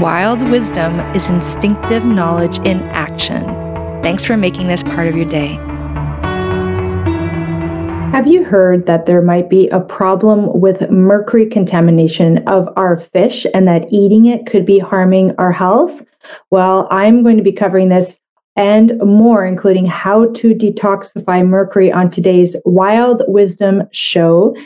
Wild wisdom is instinctive knowledge in action. Thanks for making this part of your day. Have you heard that there might be a problem with mercury contamination of our fish and that eating it could be harming our health? Well, I'm going to be covering this and more, including how to detoxify mercury on today's Wild Wisdom show.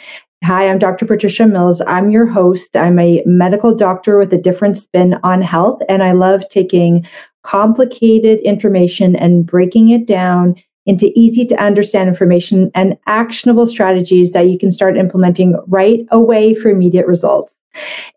Hi, I'm Dr. Patricia Mills. I'm your host. I'm a medical doctor with a different spin on health, and I love taking complicated information and breaking it down into easy to understand information and actionable strategies that you can start implementing right away for immediate results.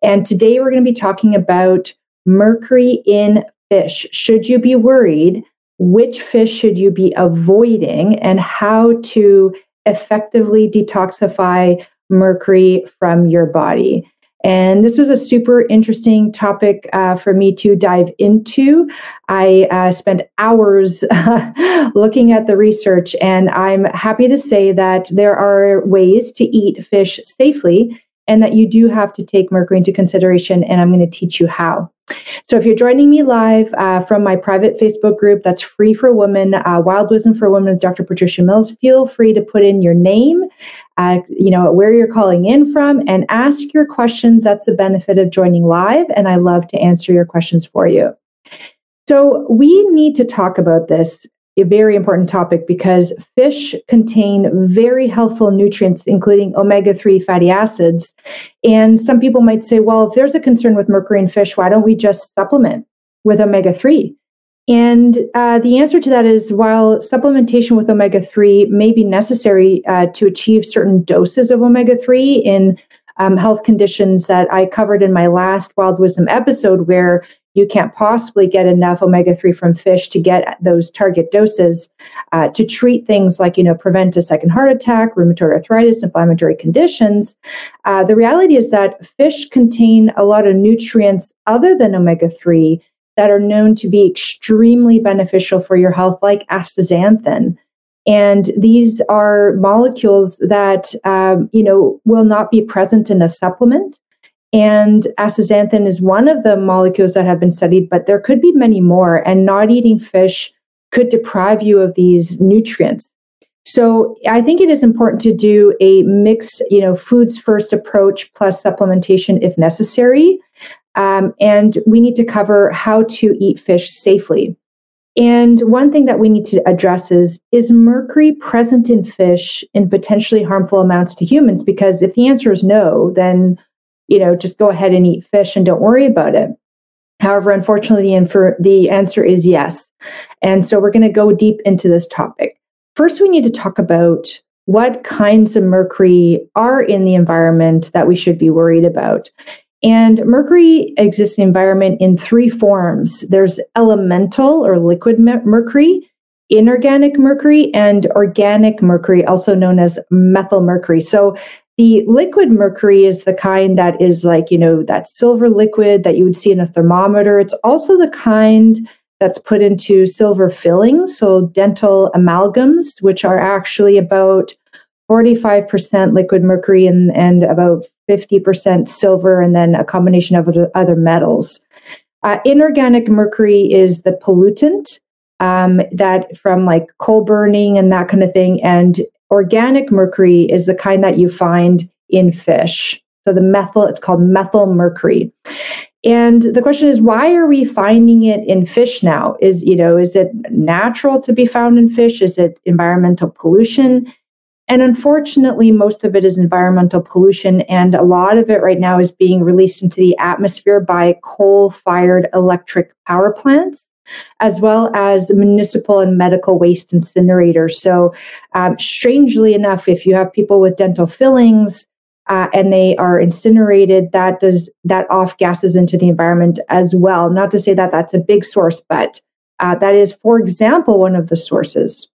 And today we're going to be talking about mercury in fish. Should you be worried? Which fish should you be avoiding? And how to effectively detoxify mercury from your body. And this was a super interesting topic uh, for me to dive into. I uh, spent hours looking at the research, and I'm happy to say that there are ways to eat fish safely and that you do have to take mercury into consideration, and I'm going to teach you how. So, if you're joining me live uh, from my private Facebook group that's free for women, uh, Wild Wisdom for Women with Dr. Patricia Mills, feel free to put in your name, uh, you know, where you're calling in from, and ask your questions. That's the benefit of joining live, and I love to answer your questions for you. So, we need to talk about this a very important topic because fish contain very helpful nutrients, including omega 3 fatty acids. And some people might say, well, if there's a concern with mercury in fish, why don't we just supplement with omega 3? And uh, the answer to that is while supplementation with omega 3 may be necessary uh, to achieve certain doses of omega 3 in um, health conditions that I covered in my last Wild Wisdom episode, where you can't possibly get enough omega-3 from fish to get those target doses uh, to treat things like you know prevent a second heart attack rheumatoid arthritis inflammatory conditions. Uh, the reality is that fish contain a lot of nutrients other than omega-3 that are known to be extremely beneficial for your health like astaxanthin. And these are molecules that um, you know will not be present in a supplement and astaxanthin is one of the molecules that have been studied, but there could be many more. And not eating fish could deprive you of these nutrients. So I think it is important to do a mixed, you know, foods first approach plus supplementation if necessary. Um, and we need to cover how to eat fish safely. And one thing that we need to address is is mercury present in fish in potentially harmful amounts to humans? Because if the answer is no, then you know, just go ahead and eat fish and don't worry about it. However, unfortunately, the, infer- the answer is yes. And so we're going to go deep into this topic. First, we need to talk about what kinds of mercury are in the environment that we should be worried about. And mercury exists in the environment in three forms there's elemental or liquid mercury, inorganic mercury, and organic mercury, also known as methyl mercury. So the liquid mercury is the kind that is like, you know, that silver liquid that you would see in a thermometer. It's also the kind that's put into silver fillings, so dental amalgams, which are actually about 45% liquid mercury and, and about 50% silver, and then a combination of other, metals. Uh, inorganic mercury is the pollutant um, that from like coal burning and that kind of thing. And Organic mercury is the kind that you find in fish. So the methyl, it's called methyl mercury. And the question is, why are we finding it in fish now? Is you know, is it natural to be found in fish? Is it environmental pollution? And unfortunately, most of it is environmental pollution, and a lot of it right now is being released into the atmosphere by coal-fired electric power plants as well as municipal and medical waste incinerators. So, um, strangely enough, if you have people with dental fillings, uh, and they are incinerated, that does that off gases into the environment as well. Not to say that that's a big source, but uh, that is, for example, one of the sources.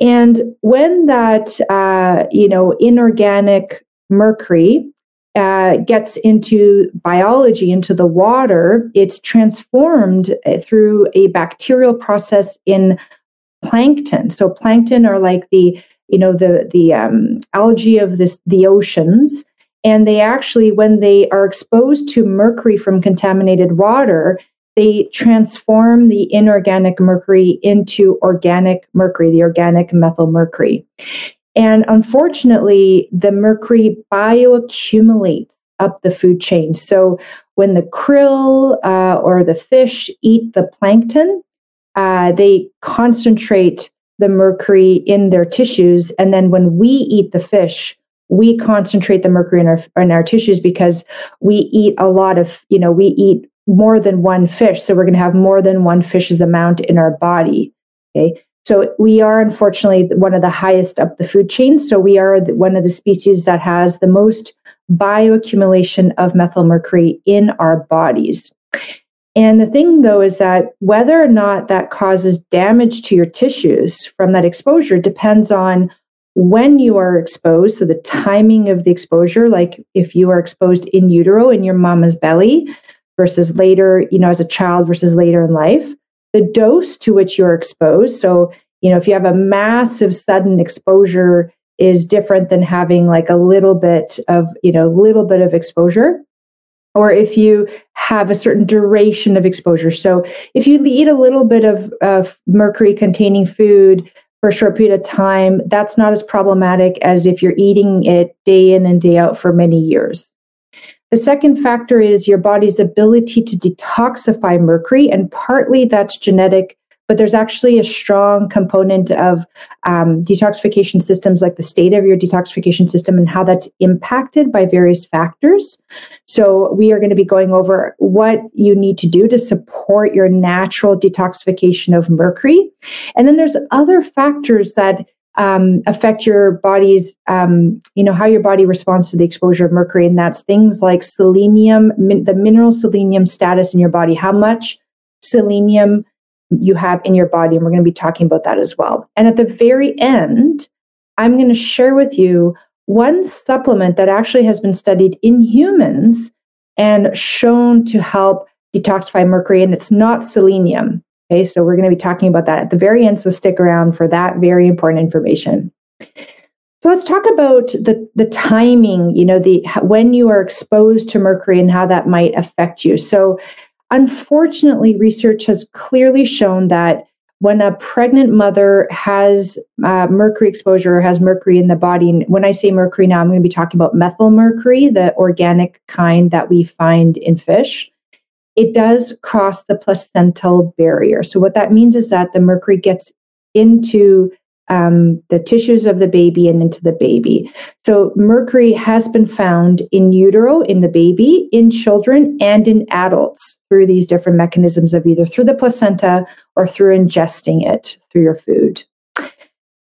And when that uh, you know inorganic mercury uh, gets into biology, into the water, it's transformed uh, through a bacterial process in plankton. So plankton are like the you know the the um, algae of this the oceans and they actually when they are exposed to mercury from contaminated water they transform the inorganic mercury into organic mercury the organic methyl mercury and unfortunately the mercury bioaccumulates up the food chain so when the krill uh, or the fish eat the plankton uh, they concentrate the mercury in their tissues. And then when we eat the fish, we concentrate the mercury in our in our tissues because we eat a lot of, you know, we eat more than one fish. So we're going to have more than one fish's amount in our body. Okay. So we are unfortunately one of the highest up the food chain. So we are one of the species that has the most bioaccumulation of methyl mercury in our bodies. And the thing, though, is that whether or not that causes damage to your tissues from that exposure depends on when you are exposed. So, the timing of the exposure, like if you are exposed in utero in your mama's belly versus later, you know, as a child versus later in life, the dose to which you're exposed. So, you know, if you have a massive sudden exposure, is different than having like a little bit of, you know, little bit of exposure or if you have a certain duration of exposure. So, if you eat a little bit of, of mercury containing food for a short period of time, that's not as problematic as if you're eating it day in and day out for many years. The second factor is your body's ability to detoxify mercury, and partly that's genetic but there's actually a strong component of um, detoxification systems, like the state of your detoxification system and how that's impacted by various factors. So, we are going to be going over what you need to do to support your natural detoxification of mercury. And then there's other factors that um, affect your body's, um, you know, how your body responds to the exposure of mercury. And that's things like selenium, min- the mineral selenium status in your body, how much selenium you have in your body. And we're going to be talking about that as well. And at the very end, I'm going to share with you one supplement that actually has been studied in humans and shown to help detoxify mercury, and it's not selenium. Okay, so we're going to be talking about that at the very end. So stick around for that very important information. So let's talk about the the timing. You know, the when you are exposed to mercury and how that might affect you. So Unfortunately, research has clearly shown that when a pregnant mother has uh, mercury exposure or has mercury in the body, and when I say mercury now, I'm going to be talking about methyl mercury, the organic kind that we find in fish. It does cross the placental barrier. So, what that means is that the mercury gets into um, the tissues of the baby and into the baby. So, mercury has been found in utero, in the baby, in children, and in adults through these different mechanisms of either through the placenta or through ingesting it through your food.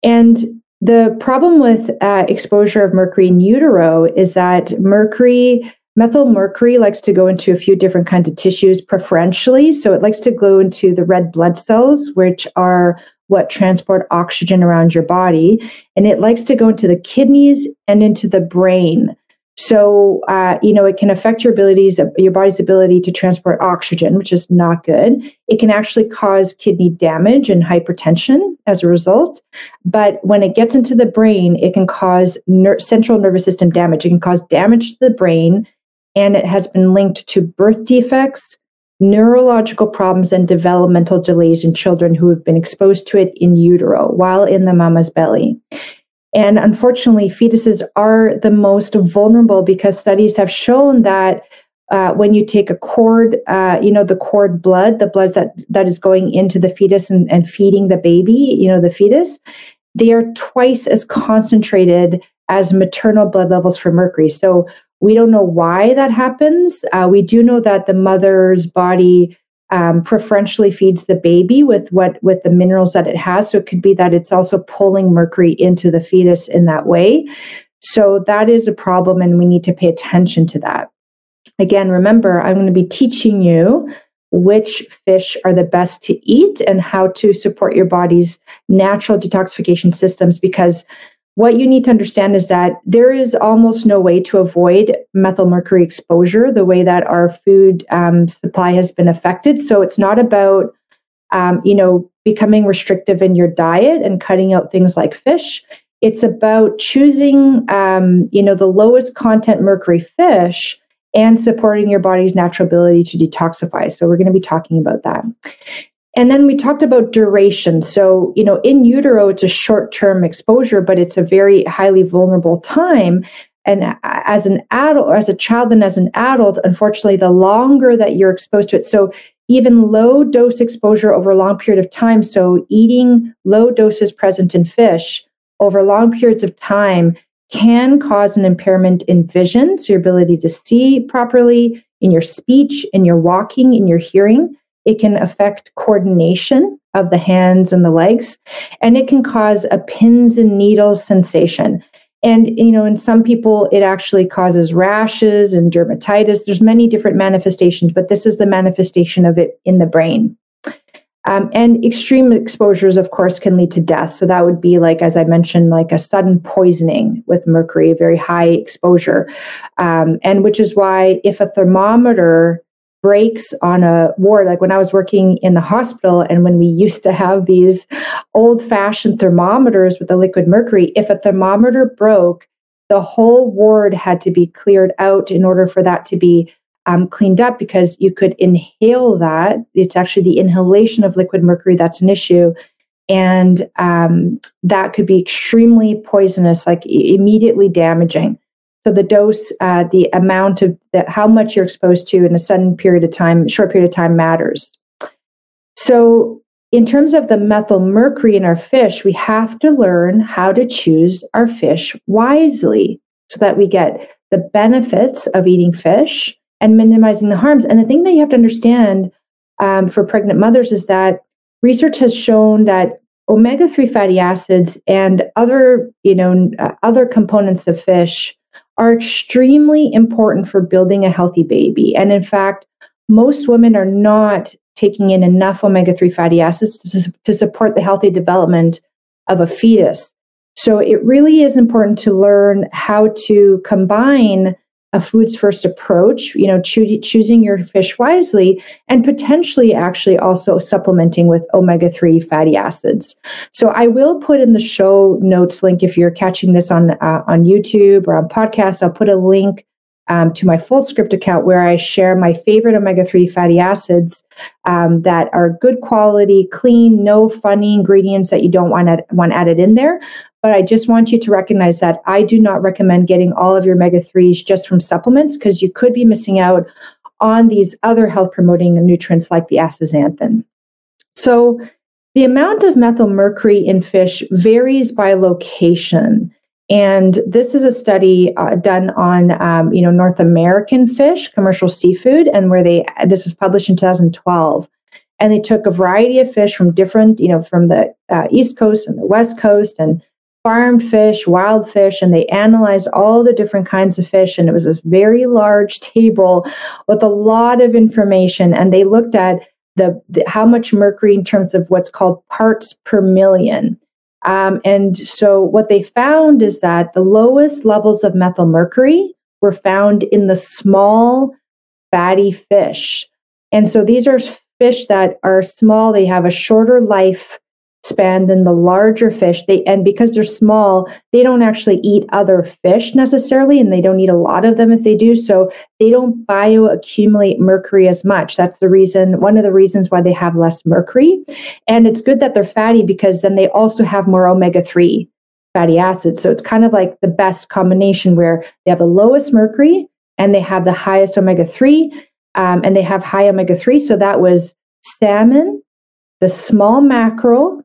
And the problem with uh, exposure of mercury in utero is that mercury Methyl mercury likes to go into a few different kinds of tissues preferentially. So it likes to go into the red blood cells, which are what transport oxygen around your body. And it likes to go into the kidneys and into the brain. So, uh, you know, it can affect your abilities, your body's ability to transport oxygen, which is not good. It can actually cause kidney damage and hypertension as a result. But when it gets into the brain, it can cause ner- central nervous system damage. It can cause damage to the brain and it has been linked to birth defects, neurological problems, and developmental delays in children who have been exposed to it in utero while in the mama's belly. And unfortunately, fetuses are the most vulnerable because studies have shown that uh, when you take a cord, uh, you know, the cord blood, the blood that, that is going into the fetus and, and feeding the baby, you know, the fetus, they are twice as concentrated as maternal blood levels for mercury. So we don't know why that happens. Uh, we do know that the mother's body um, preferentially feeds the baby with what with the minerals that it has. So it could be that it's also pulling mercury into the fetus in that way. So that is a problem, and we need to pay attention to that. Again, remember, I'm going to be teaching you which fish are the best to eat and how to support your body's natural detoxification systems because what you need to understand is that there is almost no way to avoid methyl mercury exposure the way that our food um, supply has been affected. So it's not about, um, you know, becoming restrictive in your diet and cutting out things like fish. It's about choosing, um, you know, the lowest content mercury fish and supporting your body's natural ability to detoxify. So we're going to be talking about that. And then we talked about duration. So, you know, in utero, it's a short term exposure, but it's a very highly vulnerable time. And as an adult, as a child and as an adult, unfortunately, the longer that you're exposed to it. So, even low dose exposure over a long period of time. So, eating low doses present in fish over long periods of time can cause an impairment in vision, so your ability to see properly, in your speech, in your walking, in your hearing. It can affect coordination of the hands and the legs, and it can cause a pins and needles sensation. And you know, in some people, it actually causes rashes and dermatitis. There's many different manifestations, but this is the manifestation of it in the brain. Um, and extreme exposures, of course, can lead to death. So that would be like, as I mentioned, like a sudden poisoning with mercury, a very high exposure. Um, and which is why if a thermometer breaks on a ward. Like when I was working in the hospital, and when we used to have these old fashioned thermometers with the liquid mercury, if a thermometer broke, the whole ward had to be cleared out in order for that to be um, cleaned up because you could inhale that. It's actually the inhalation of liquid mercury that's an issue. And um, that could be extremely poisonous, like immediately damaging. So the dose, uh, the amount of the, how much you're exposed to in a sudden period of time, short period of time matters. So in terms of the methyl mercury in our fish, we have to learn how to choose our fish wisely so that we get the benefits of eating fish and minimizing the harms. And the thing that you have to understand um, for pregnant mothers is that research has shown that omega-3 fatty acids and other, you know, uh, other components of fish are extremely important for building a healthy baby. And in fact, most women are not taking in enough omega 3 fatty acids to, to support the healthy development of a fetus. So it really is important to learn how to combine a foods first approach, you know, choo- choosing your fish wisely and potentially actually also supplementing with omega 3 fatty acids. So I will put in the show notes link if you're catching this on uh, on YouTube or on podcast, I'll put a link um, to my Fullscript account where I share my favorite omega 3 fatty acids um, that are good quality, clean, no funny ingredients that you don't want, add, want added in there. But I just want you to recognize that I do not recommend getting all of your omega 3s just from supplements because you could be missing out on these other health promoting nutrients like the astaxanthin. So, the amount of methyl mercury in fish varies by location. And this is a study uh, done on, um, you know, North American fish, commercial seafood, and where they this was published in 2012. And they took a variety of fish from different, you know, from the uh, East Coast and the West Coast, and farmed fish, wild fish, and they analyzed all the different kinds of fish. And it was this very large table with a lot of information. And they looked at the, the how much mercury in terms of what's called parts per million. Um, and so what they found is that the lowest levels of methyl mercury were found in the small fatty fish. And so these are fish that are small, they have a shorter life span than the larger fish. They and because they're small they don't actually eat other fish necessarily and they don't eat a lot of them if they do. So they don't bioaccumulate mercury as much. That's the reason one of the reasons why they have less mercury. And it's good that they're fatty because then they also have more omega-3 fatty acids. So it's kind of like the best combination where they have the lowest mercury and they have the highest omega-3 um, and they have high omega-3 so that was salmon the small mackerel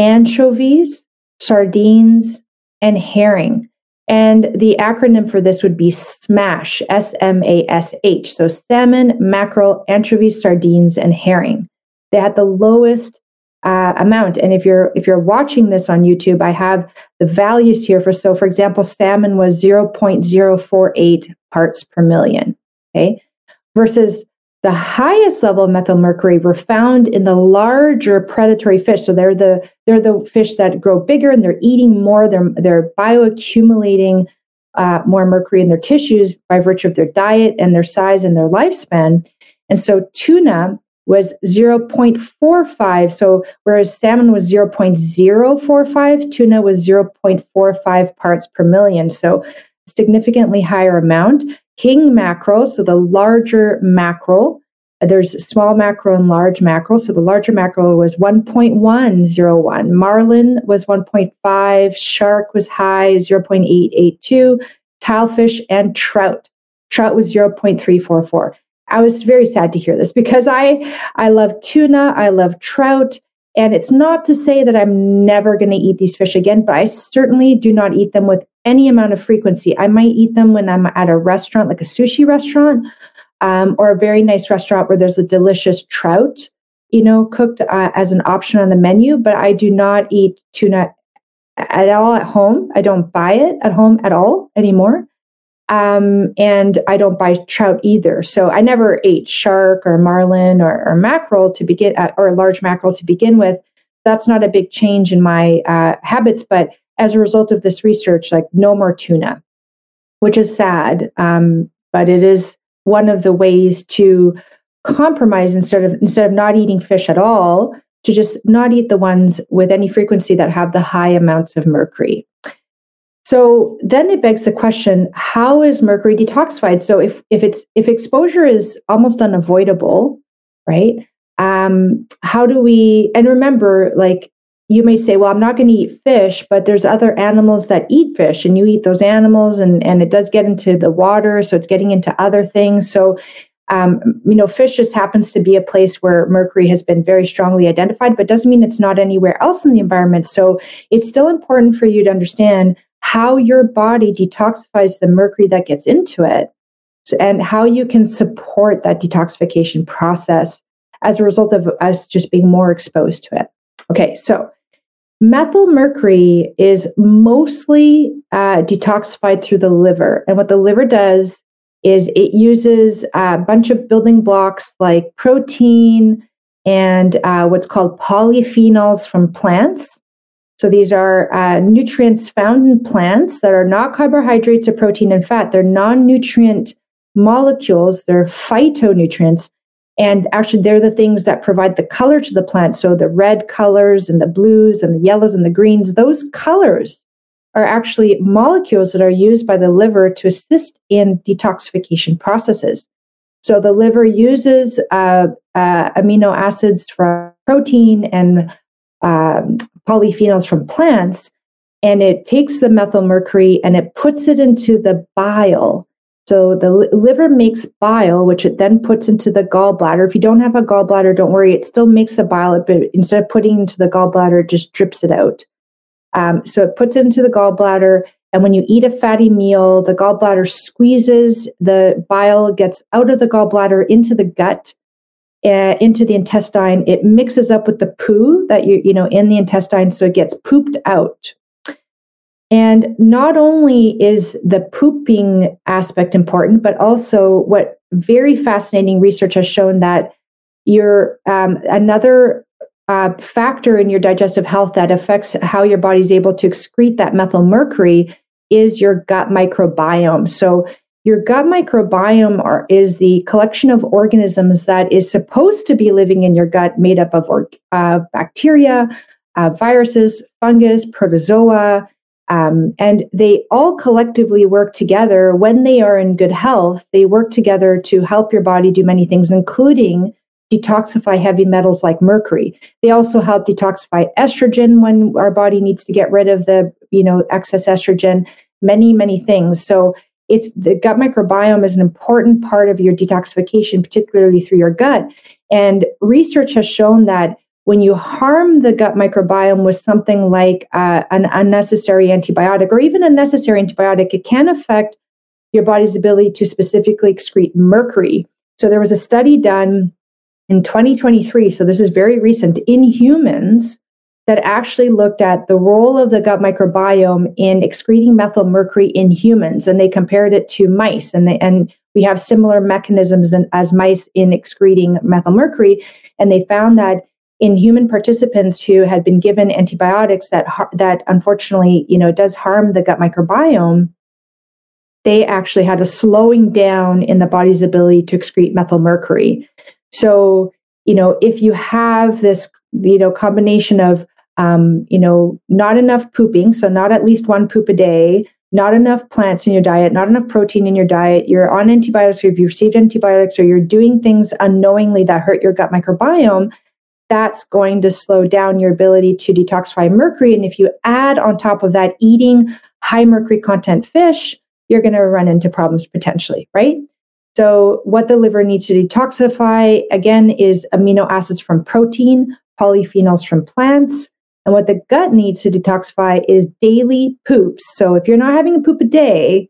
anchovies, sardines, and herring. And the acronym for this would be SMASH, S M A S H. So salmon, mackerel, anchovies, sardines, and herring. They had the lowest uh, amount. And if you're if you're watching this on YouTube, I have the values here for so for example, salmon was 0.048 parts per million. Okay, versus the highest level of methylmercury were found in the larger predatory fish. So they're the they're the fish that grow bigger and they're eating more. They're they're bioaccumulating uh, more mercury in their tissues by virtue of their diet and their size and their lifespan. And so tuna was 0.45. So whereas salmon was 0.045, tuna was 0.45 parts per million. So significantly higher amount. King mackerel, so the larger mackerel, uh, there's small mackerel and large mackerel. So the larger mackerel was 1.101. Marlin was 1.5. Shark was high, 0.882. Tilefish and trout. Trout was 0.344. I was very sad to hear this because I I love tuna, I love trout, and it's not to say that I'm never going to eat these fish again, but I certainly do not eat them with any amount of frequency. I might eat them when I'm at a restaurant, like a sushi restaurant, um, or a very nice restaurant where there's a delicious trout, you know, cooked uh, as an option on the menu. But I do not eat tuna at all at home. I don't buy it at home at all anymore. Um, and I don't buy trout either. So I never ate shark or marlin or, or mackerel to begin, uh, or large mackerel to begin with. That's not a big change in my uh, habits, but as a result of this research, like no more tuna, which is sad. Um, but it is one of the ways to compromise instead of instead of not eating fish at all, to just not eat the ones with any frequency that have the high amounts of mercury. So then it begs the question, how is mercury detoxified? So if if it's if exposure is almost unavoidable, right? Um, how do we and remember, like you may say, well, I'm not going to eat fish, but there's other animals that eat fish, and you eat those animals, and and it does get into the water, so it's getting into other things. So um, you know, fish just happens to be a place where mercury has been very strongly identified, but doesn't mean it's not anywhere else in the environment. So it's still important for you to understand how your body detoxifies the mercury that gets into it and how you can support that detoxification process as a result of us just being more exposed to it. Okay, so methyl mercury is mostly uh, detoxified through the liver. And what the liver does is it uses a bunch of building blocks like protein and uh, what's called polyphenols from plants so these are uh, nutrients found in plants that are not carbohydrates or protein and fat. They're non nutrient molecules, they're phytonutrients. And actually, they're the things that provide the color to the plant. So the red colors and the blues and the yellows and the greens, those colors are actually molecules that are used by the liver to assist in detoxification processes. So the liver uses uh, uh, amino acids from protein and um, polyphenols from plants and it takes the methyl mercury and it puts it into the bile. So the liver makes bile, which it then puts into the gallbladder. If you don't have a gallbladder, don't worry, it still makes the bile, but instead of putting into the gallbladder, it just drips it out. Um, so it puts it into the gallbladder. And when you eat a fatty meal, the gallbladder squeezes, the bile gets out of the gallbladder into the gut uh, into the intestine. It mixes up with the poo that you you know in the intestine, so it gets pooped out. And not only is the pooping aspect important, but also what very fascinating research has shown that your um, another uh, factor in your digestive health that affects how your body's able to excrete that methyl mercury is your gut microbiome. So your gut microbiome are, is the collection of organisms that is supposed to be living in your gut, made up of uh, bacteria, uh, viruses, fungus, protozoa, um, and they all collectively work together when they are in good health. They work together to help your body do many things, including detoxify heavy metals like mercury. They also help detoxify estrogen when our body needs to get rid of the you know excess estrogen. Many many things. So it's the gut microbiome is an important part of your detoxification, particularly through your gut. And research has shown that when you harm the gut microbiome with something like uh, an unnecessary antibiotic or even a necessary antibiotic, it can affect your body's ability to specifically excrete mercury. So there was a study done in 2023, so this is very recent, in humans that actually looked at the role of the gut microbiome in excreting methyl mercury in humans, and they compared it to mice, and they and we have similar mechanisms in, as mice in excreting methyl mercury, and they found that in human participants who had been given antibiotics that that unfortunately you know does harm the gut microbiome they actually had a slowing down in the body's ability to excrete methyl mercury. So you know if you have this you know combination of um, you know not enough pooping so not at least one poop a day not enough plants in your diet not enough protein in your diet you're on antibiotics or if you received antibiotics or you're doing things unknowingly that hurt your gut microbiome that's going to slow down your ability to detoxify mercury. And if you add on top of that eating high mercury content fish, you're going to run into problems potentially, right? So, what the liver needs to detoxify again is amino acids from protein, polyphenols from plants. And what the gut needs to detoxify is daily poops. So, if you're not having a poop a day,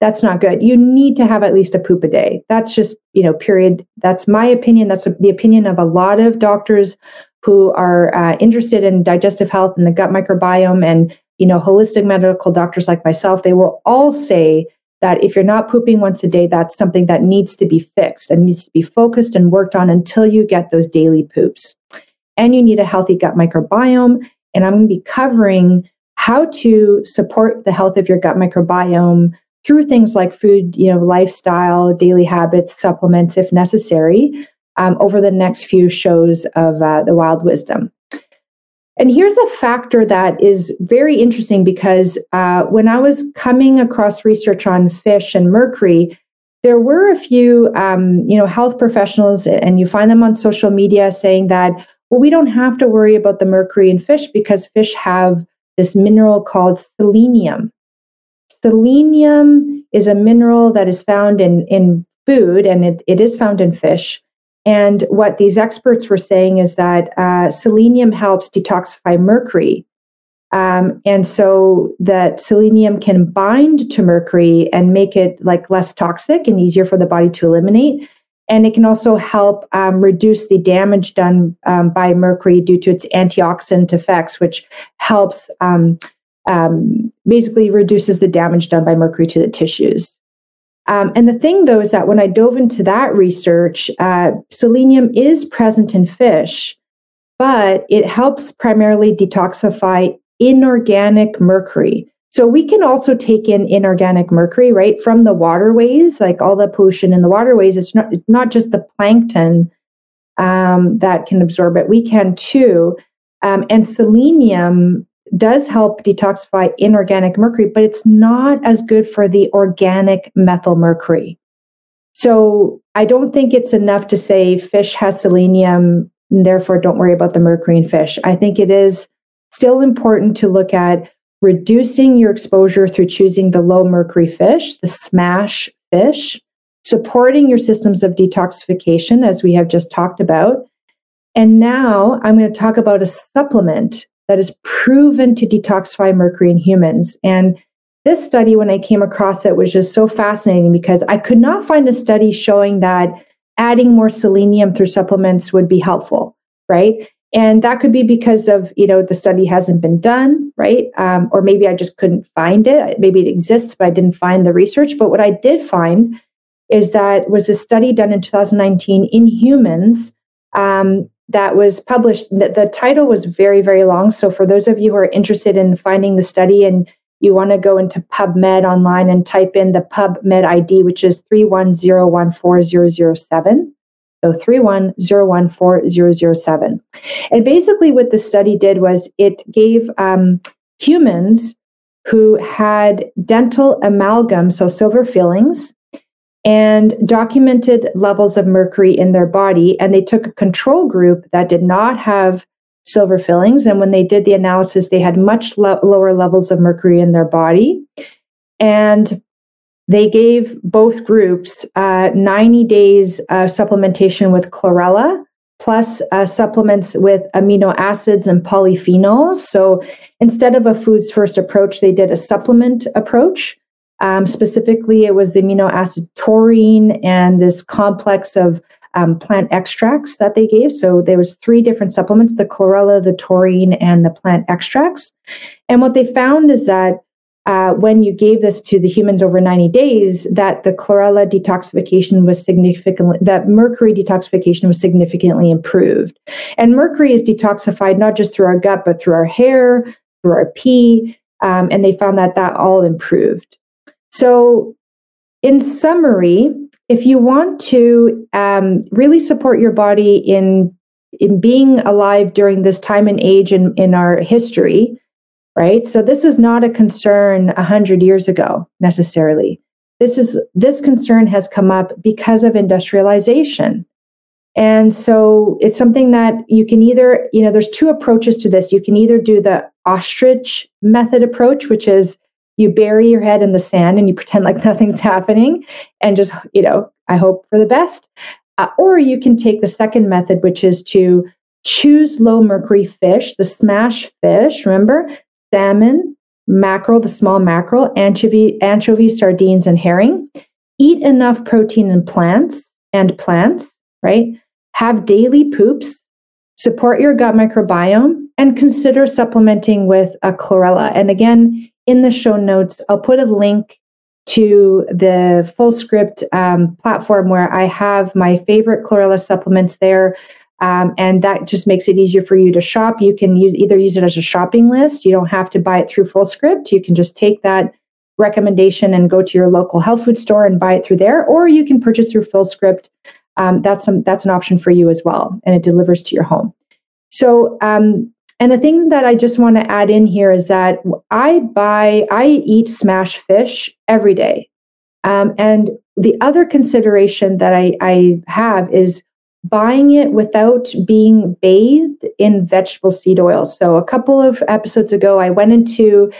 that's not good. You need to have at least a poop a day. That's just, you know, period. That's my opinion. That's the opinion of a lot of doctors who are uh, interested in digestive health and the gut microbiome and, you know, holistic medical doctors like myself. They will all say that if you're not pooping once a day, that's something that needs to be fixed and needs to be focused and worked on until you get those daily poops. And you need a healthy gut microbiome. And I'm going to be covering how to support the health of your gut microbiome through things like food, you know, lifestyle, daily habits, supplements if necessary, um, over the next few shows of uh, the Wild Wisdom. And here's a factor that is very interesting because uh, when I was coming across research on fish and mercury, there were a few, um, you know, health professionals, and you find them on social media saying that, well, we don't have to worry about the mercury in fish because fish have this mineral called selenium. Selenium is a mineral that is found in, in food and it, it is found in fish. And what these experts were saying is that uh, selenium helps detoxify mercury. Um, and so that selenium can bind to mercury and make it like less toxic and easier for the body to eliminate. And it can also help um, reduce the damage done um, by mercury due to its antioxidant effects, which helps um, um, basically reduces the damage done by mercury to the tissues. Um, and the thing, though, is that when I dove into that research, uh, selenium is present in fish, but it helps primarily detoxify inorganic mercury. So we can also take in inorganic mercury, right, from the waterways, like all the pollution in the waterways. It's not it's not just the plankton um, that can absorb it. We can too. Um, and selenium does help detoxify inorganic mercury, but it's not as good for the organic methyl mercury. So I don't think it's enough to say fish has selenium, and therefore don't worry about the mercury in fish. I think it is still important to look at reducing your exposure through choosing the low mercury fish, the smash fish, supporting your systems of detoxification, as we have just talked about. And now I'm going to talk about a supplement that is proven to detoxify mercury in humans. And this study, when I came across it, was just so fascinating because I could not find a study showing that adding more selenium through supplements would be helpful, right? and that could be because of you know the study hasn't been done right? Um, or maybe i just couldn't find it. Maybe it exists but i didn't find the research. But what i did find is that was the study done in 2019 in humans um, that was published. The title was very very long. So for those of you who are interested in finding the study and you want to go into pubmed online and type in the pubmed id which is three one zero one four zero zero seven. 031014007. And basically, what the study did was it gave um, humans who had dental amalgam, so silver fillings, and documented levels of mercury in their body. And they took a control group that did not have silver fillings. And when they did the analysis, they had much lo- lower levels of mercury in their body. And they gave both groups uh, 90 days uh, supplementation with chlorella plus uh, supplements with amino acids and polyphenols. So instead of a foods first approach, they did a supplement approach. Um, specifically, it was the amino acid taurine and this complex of um, plant extracts that they gave. So there was three different supplements: the chlorella, the taurine, and the plant extracts. And what they found is that uh, when you gave this to the humans over 90 days, that the chlorella detoxification was significantly, that mercury detoxification was significantly improved. And mercury is detoxified not just through our gut, but through our hair, through our pee. Um, and they found that that all improved. So, in summary, if you want to um, really support your body in in being alive during this time and age in, in our history, right? So this is not a concern a hundred years ago necessarily. This is this concern has come up because of industrialization. And so it's something that you can either, you know, there's two approaches to this. You can either do the ostrich method approach, which is you bury your head in the sand and you pretend like nothing's happening and just, you know, I hope for the best. Uh, or you can take the second method, which is to choose low mercury fish, the smash fish, remember, salmon, mackerel, the small mackerel, anchovy, anchovies, sardines, and herring. Eat enough protein in plants and plants, right? Have daily poops, support your gut microbiome, and consider supplementing with a chlorella. And again, in the show notes, I'll put a link to the Fullscript um, platform where I have my favorite chlorella supplements there. Um, and that just makes it easier for you to shop. You can use, either use it as a shopping list. You don't have to buy it through Fullscript. You can just take that recommendation and go to your local health food store and buy it through there, or you can purchase through Fullscript. Um, that's some that's an option for you as well, and it delivers to your home. So, um, and the thing that I just want to add in here is that I buy, I eat smash fish every day, um, and the other consideration that I, I have is buying it without being bathed in vegetable seed oil. So a couple of episodes ago, I went into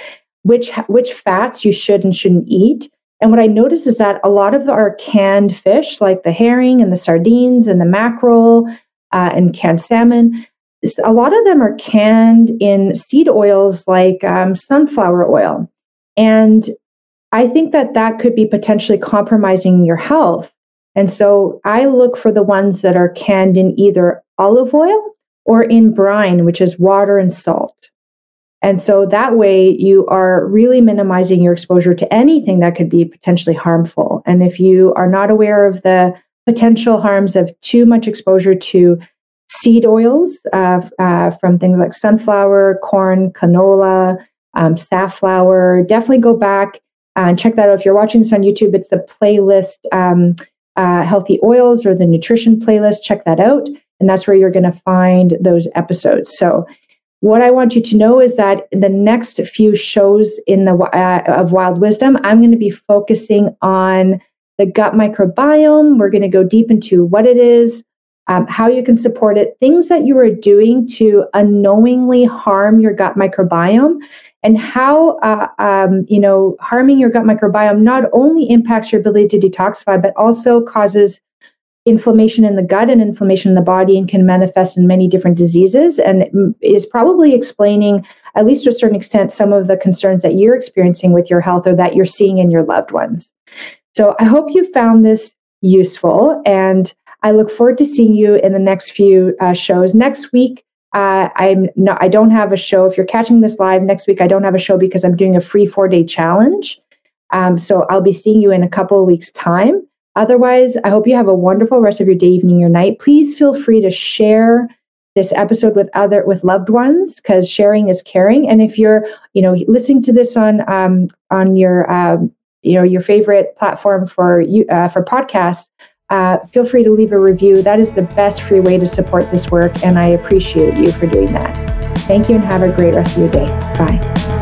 which which fats you should and shouldn't eat. And what I noticed is that a lot of our canned fish, like the herring and the sardines and the mackerel uh, and canned salmon, a lot of them are canned in seed oils like um, sunflower oil. And I think that that could be potentially compromising your health and so I look for the ones that are canned in either olive oil or in brine, which is water and salt. And so that way you are really minimizing your exposure to anything that could be potentially harmful. And if you are not aware of the potential harms of too much exposure to seed oils uh, uh, from things like sunflower, corn, canola, um, safflower, definitely go back and check that out. If you're watching this on YouTube, it's the playlist. Um, uh, healthy oils or the nutrition playlist. Check that out. And that's where you're going to find those episodes. So, what I want you to know is that the next few shows in the uh, of Wild Wisdom, I'm going to be focusing on the gut microbiome. We're going to go deep into what it is, um, how you can support it, things that you are doing to unknowingly harm your gut microbiome, and how uh, um, you know harming your gut microbiome not only impacts your ability to detoxify but also causes inflammation in the gut and inflammation in the body and can manifest in many different diseases and is probably explaining at least to a certain extent some of the concerns that you're experiencing with your health or that you're seeing in your loved ones. So i hope you found this useful and i look forward to seeing you in the next few uh, shows next week uh, I'm not, I don't have a show. If you're catching this live next week, I don't have a show because I'm doing a free four day challenge. Um, so I'll be seeing you in a couple of weeks' time. Otherwise, I hope you have a wonderful rest of your day, evening, your night. Please feel free to share this episode with other with loved ones because sharing is caring. And if you're, you know, listening to this on um, on your um, you know your favorite platform for you uh, for podcasts, uh, feel free to leave a review. That is the best free way to support this work, and I appreciate you for doing that. Thank you and have a great rest of your day. Bye.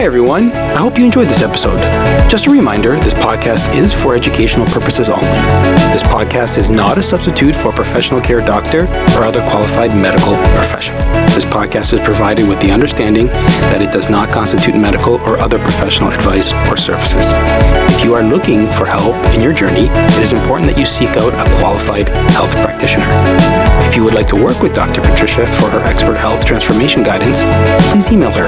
Hi, everyone. I hope you enjoyed this episode. Just a reminder this podcast is for educational purposes only. This podcast is not a substitute for a professional care doctor or other qualified medical professional. This podcast is provided with the understanding that it does not constitute medical or other professional advice or services. If you are looking for help in your journey, it is important that you seek out a qualified health practitioner. If you would like to work with Dr. Patricia for her expert health transformation guidance, please email her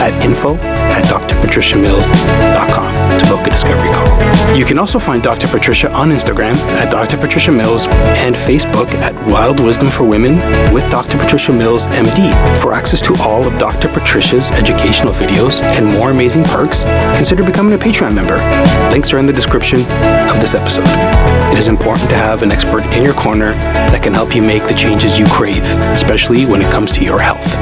at info at drpatriciamills.com to book a discovery call. You can also find Dr. Patricia on Instagram at Dr. Patricia Mills and Facebook at Wild Wisdom for Women with Dr. Patricia Mills MD. For access to all of Dr. Patricia's educational videos and more amazing perks, consider becoming a Patreon member. Links are in the description of this episode. It is important to have an expert in your corner that can help you make the changes you crave, especially when it comes to your health.